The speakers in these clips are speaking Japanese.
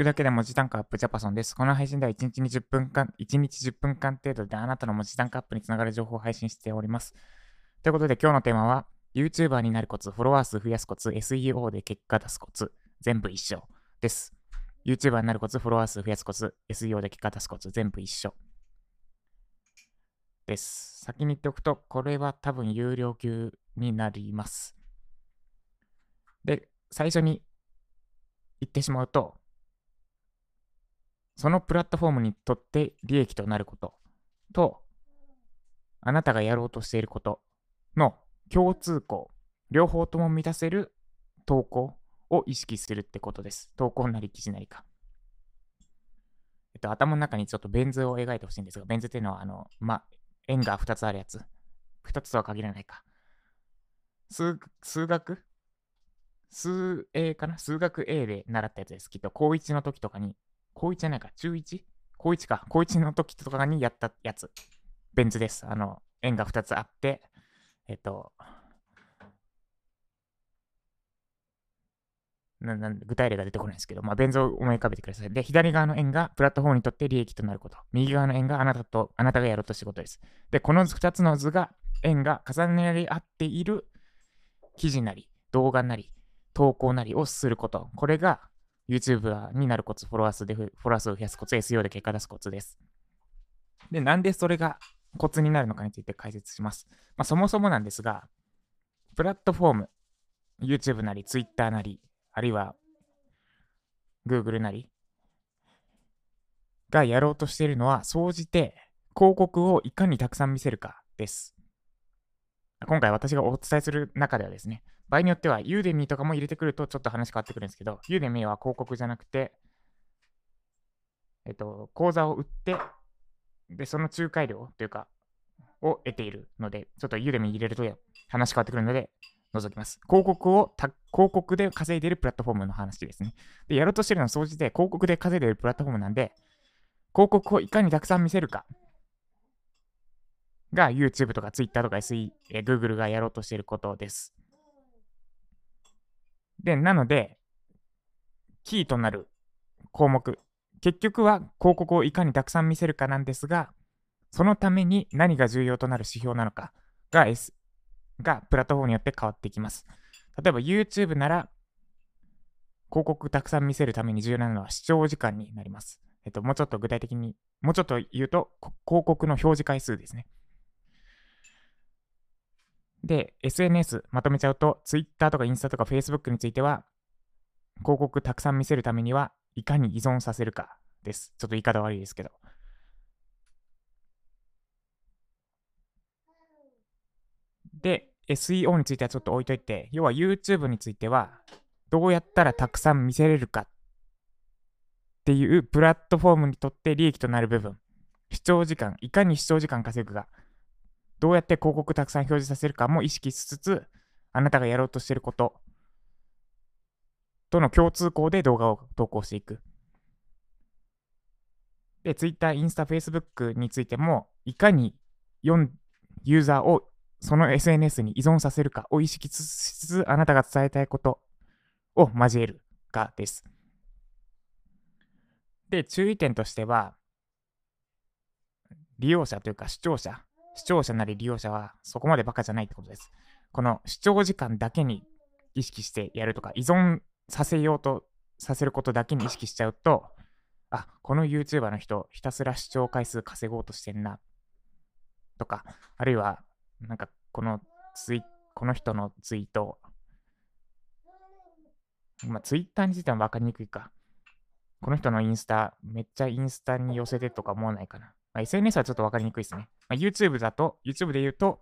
くだけで文字単価アップジャパソンです。この配信では1日に10分間、1日10分間程度であなたの文字単価アップにつながる情報を配信しております。ということで今日のテーマは、YouTuber になるコツ、フォロワー数増やすコツ、SEO で結果出すコツ、全部一緒です。YouTuber になるコツ、フォロワー数増やすコツ、SEO で結果出すコツ、全部一緒です。先に言っておくと、これは多分有料級になります。で、最初に言ってしまうと、そのプラットフォームにとって利益となることと、あなたがやろうとしていることの共通項、両方とも満たせる投稿を意識するってことです。投稿なり記事なりか。えっと、頭の中にちょっとベン図を描いてほしいんですが、ベン図っていうのは、あの、ま円が2つあるやつ。2つとは限らないか。数数学？数 A かな？数学 A で習ったやつです。きっと高1の時とかに高1じゃないか、中 1? 高1か、高1の時とかにやったやつ。ベン図です。あの、円が2つあって、えっと、なな具体例が出てこないんですけど、まあ、ベン図を思い浮かべてください。で、左側の円がプラットフォームにとって利益となること。右側の円があなたと、あなたがやろうとしてことです。で、この2つの図が、円が重ねり合っている記事なり、動画なり、投稿なりをすること。これが YouTuber になるコツ、フォロワー数で、フォロワー数を増やすコツ、SEO で結果出すコツです。で、なんでそれがコツになるのかについて解説します。まあ、そもそもなんですが、プラットフォーム、YouTube なり、Twitter なり、あるいは Google なりがやろうとしているのは、総じて広告をいかにたくさん見せるかです。今回私がお伝えする中ではですね、場合によっては、ユーデミーとかも入れてくるとちょっと話変わってくるんですけど、ユーデミーは広告じゃなくて、えっと、講座を売って、で、その仲介料というか、を得ているので、ちょっとユーデミー入れると話変わってくるので、覗きます。広告を広告で稼いでいるプラットフォームの話ですね。で、やろうとしてるのは総じて広告で稼いでいるプラットフォームなんで、広告をいかにたくさん見せるかが YouTube とか Twitter とか SE、Google がやろうとしていることです。で、なので、キーとなる項目、結局は広告をいかにたくさん見せるかなんですが、そのために何が重要となる指標なのかが、S、がプラットフォームによって変わってきます。例えば YouTube なら、広告たくさん見せるために重要なのは視聴時間になります。えっと、もうちょっと具体的に、もうちょっと言うと、広告の表示回数ですね。で、SNS まとめちゃうと、Twitter とかインスタとか Facebook については、広告たくさん見せるためには、いかに依存させるかです。ちょっと言い方悪いですけど。で、SEO についてはちょっと置いといて、要は YouTube については、どうやったらたくさん見せれるかっていうプラットフォームにとって利益となる部分。視聴時間、いかに視聴時間稼ぐか。どうやって広告たくさん表示させるかも意識しつつ、あなたがやろうとしていることとの共通項で動画を投稿していく。で、Twitter、インスタ、Facebook についても、いかにユーザーをその SNS に依存させるかを意識しつつ、あなたが伝えたいことを交えるかです。で、注意点としては、利用者というか視聴者視聴者なり利用者はそこまでバカじゃないってことです。この視聴時間だけに意識してやるとか、依存させようとさせることだけに意識しちゃうと、あ、この YouTuber の人、ひたすら視聴回数稼ごうとしてんな、とか、あるいは、なんか、このツイ、この人のツイート、まあ、ツイッターについては分かりにくいか。この人のインスタ、めっちゃインスタに寄せてとか思わないかな。まあ、SNS はちょっと分かりにくいですね。まあ、YouTube だと、YouTube で言うと、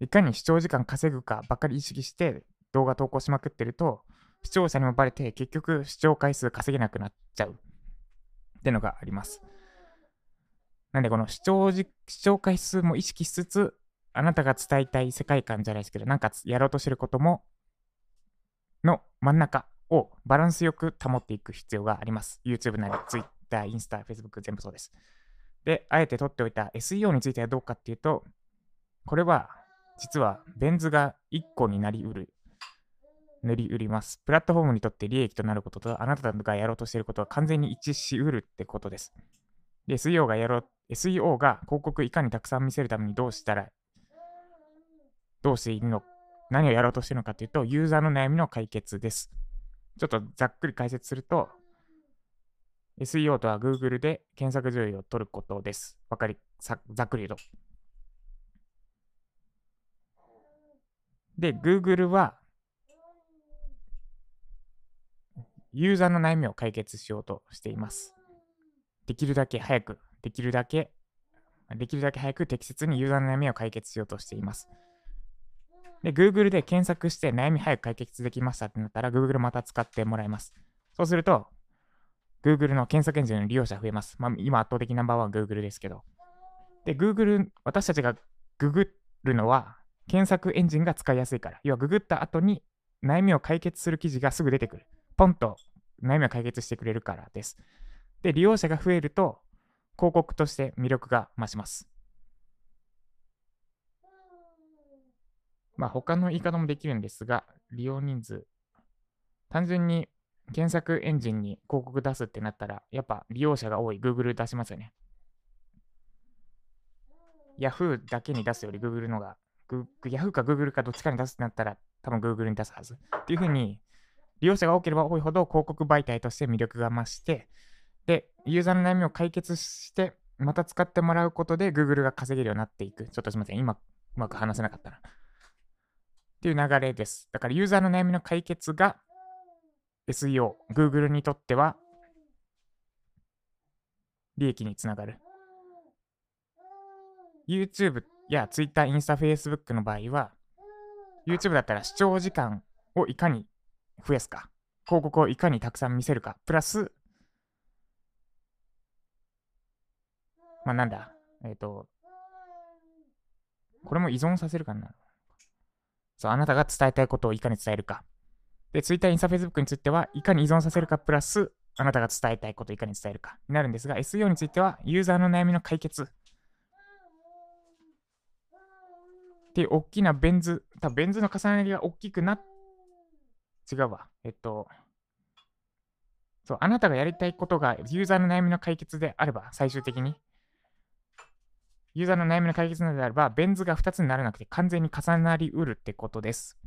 いかに視聴時間稼ぐかばっかり意識して動画投稿しまくってると、視聴者にもバレて結局視聴回数稼げなくなっちゃうってのがあります。なんでこの視聴視聴回数も意識しつつ、あなたが伝えたい世界観じゃないですけど、なんかやろうとしてることも、の真ん中をバランスよく保っていく必要があります。YouTube なり Twitter、インスタ、Facebook 全部そうです。で、あえて取っておいた SEO についてはどうかっていうと、これは実はベン図が1個になりうる塗り売ります。プラットフォームにとって利益となることと、あなたがやろうとしていることは完全に一致しうるってことです。で、SEO がやろう、SEO が広告いかにたくさん見せるためにどうしたら、どうしているの、何をやろうとしているのかというと、ユーザーの悩みの解決です。ちょっとざっくり解説すると、SEO とは Google で検索順位を取ることです。わかり、ざっくり言うと。で、Google はユーザーの悩みを解決しようとしています。できるだけ早く、できるだけ、できるだけ早く適切にユーザーの悩みを解決しようとしています。で、Google で検索して悩み早く解決できましたってなったら、Google また使ってもらいます。そうすると、Google の検索エンジンの利用者増えます。まあ、今圧倒的ナンバーワン Google ですけど。で、Google、私たちがググるのは、検索エンジンが使いやすいから。要はググった後に悩みを解決する記事がすぐ出てくる。ポンと悩みを解決してくれるからです。で、利用者が増えると、広告として魅力が増します。まあ、他の言い方もできるんですが、利用人数。単純に検索エンジンに広告出すってなったら、やっぱ利用者が多い Google 出しますよね。Yahoo だけに出すより Google のが、Yahoo か Google かどっちかに出すってなったら、多分 Google に出すはず。っていうふうに、利用者が多ければ多いほど広告媒体として魅力が増して、で、ユーザーの悩みを解決して、また使ってもらうことで Google が稼げるようになっていく。ちょっとすみません。今、うまく話せなかったな。っていう流れです。だからユーザーの悩みの解決が SEO、Google にとっては利益につながる。YouTube や Twitter、インスタ、Facebook の場合は、YouTube だったら視聴時間をいかに増やすか、広告をいかにたくさん見せるか、プラス、まあなんだ、えっ、ー、と、これも依存させるかな。そう、あなたが伝えたいことをいかに伝えるか。で、Twitter、インスタ、Facebook については、いかに依存させるか、プラス、あなたが伝えたいことをいかに伝えるかになるんですが、SEO については、ユーザーの悩みの解決。っていう大きなベン図、多分ベン図の重なりが大きくなっ違うわ。えっと、そう、あなたがやりたいことがユーザーの悩みの解決であれば、最終的に、ユーザーの悩みの解決なのであれば、ベン図が2つにならなくて完全に重なりうるってことです。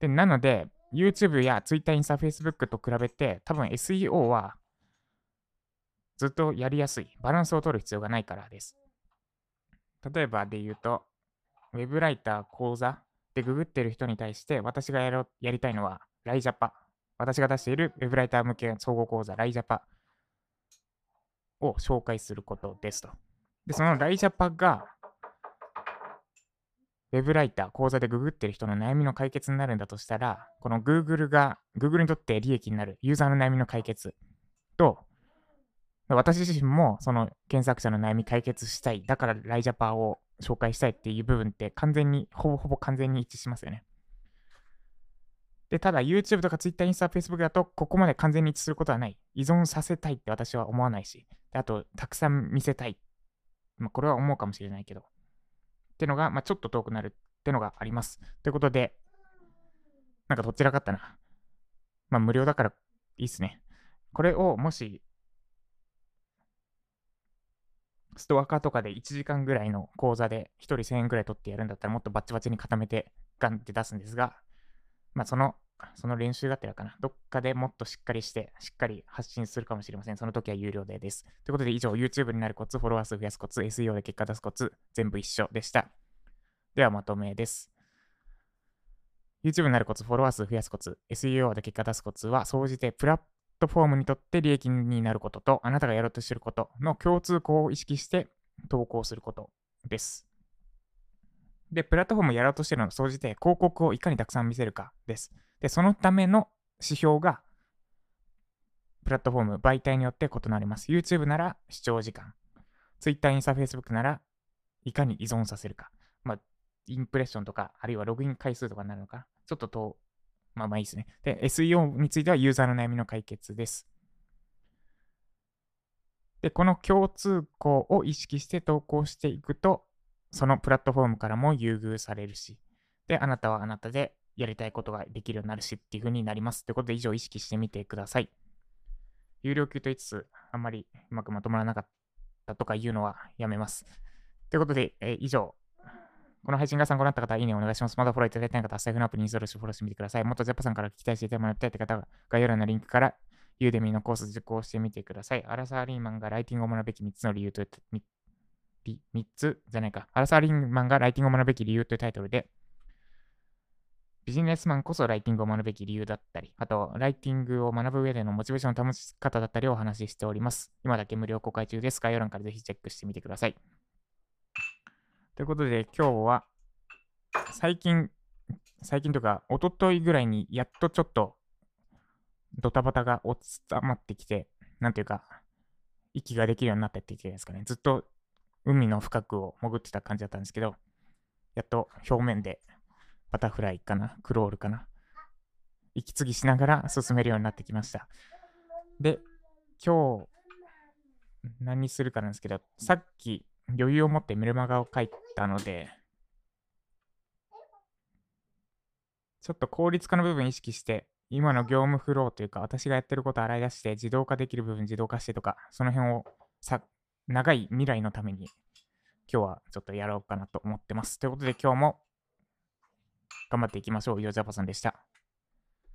で、なので、YouTube や Twitter、インスタ、Facebook と比べて、多分 SEO はずっとやりやすい。バランスを取る必要がないからです。例えばで言うと、ウェブライター講座でググってる人に対して、私がやろやりたいのは、ライジャパ。私が出しているウェブライター向け総合講座、ライジャパを紹介することですと。で、そのライジャパが、ウェブライター、講座でググってる人の悩みの解決になるんだとしたら、この Google が、Google にとって利益になるユーザーの悩みの解決と、私自身もその検索者の悩み解決したい。だからライジャパを紹介したいっていう部分って完全に、ほぼほぼ完全に一致しますよね。で、ただ YouTube とか Twitter、インスタ、Facebook だとここまで完全に一致することはない。依存させたいって私は思わないし、であと、たくさん見せたい。まあ、これは思うかもしれないけど。ってのが、まあ、ちょっと遠くなるってのがあります。ということで、なんかどちらかったな。まあ、無料だからいいっすね。これをもしストア化とかで1時間ぐらいの講座で1人1000円ぐらい取ってやるんだったらもっとバチバチに固めてガンって出すんですが、まあその、その練習がてらかな。どっかでもっとしっかりして、しっかり発信するかもしれません。その時は有料でです。ということで以上、YouTube になるコツ、フォロワー数増やすコツ、SEO で結果出すコツ、全部一緒でした。ではまとめです。YouTube になるコツ、フォロワー数増やすコツ、SEO で結果出すコツは、総じてプラットフォームにとって利益になることと、あなたがやろうとしていることの共通項を意識して投稿することです。で、プラットフォームをやろうとしているのを総じて広告をいかにたくさん見せるかです。で、そのための指標が、プラットフォーム、媒体によって異なります。YouTube なら視聴時間。Twitter、インスタ、Facebook ならいかに依存させるか。まあ、インプレッションとか、あるいはログイン回数とかになるのか。ちょっと遠まあまあいいですね。で、SEO についてはユーザーの悩みの解決です。で、この共通項を意識して投稿していくと、そのプラットフォームからも優遇されるし、で、あなたはあなたでやりたいことができるようになるしっていう風になります。ということで以上意識してみてください。有料級と言いつつ、あんまりうまくまとまらなかったとかいうのはやめます。ということで、えー以上、この配信が参考になった方は、いいねお願いします。まだフォローいただいてない方は、財布のアプリにインストールしてフォローしてみてください。もっとゼッパさんから聞きたいし、てもらいたいって方は、概要欄のリンクから、ユーデミーのコース受講してみてください。アラサー・リーマンがライティングを学ぶべき3つの理由と、みり3つじゃないか。アラサー・リーマンがライティングを学ぶべき理由というタイトルで、ビジネスマンこそライティングを学ぶべき理由だったり、あと、ライティングを学ぶ上でのモチベーションの保ち方だったりをお話ししております。今だけ無料公開中です。概要欄からぜひチェックしてみてください。ということで、今日は、最近、最近というか、一昨日ぐらいにやっとちょっと、ドタバタが収まってきて、なんていうか、息ができるようになったって言っていいですかね。ずっと海の深くを潜ってた感じだったんですけど、やっと表面でバタフライかな、クロールかな、息継ぎしながら進めるようになってきました。で、今日、何にするかなんですけど、さっき余裕を持ってメルマガを書いたので、ちょっと効率化の部分意識して、今の業務フローというか、私がやってることを洗い出して、自動化できる部分自動化してとか、その辺をさ長い未来のために、今日はちょっとやろうかなと思ってます。ということで今日も頑張っていきましょう。ヨ、ジャパさんでした。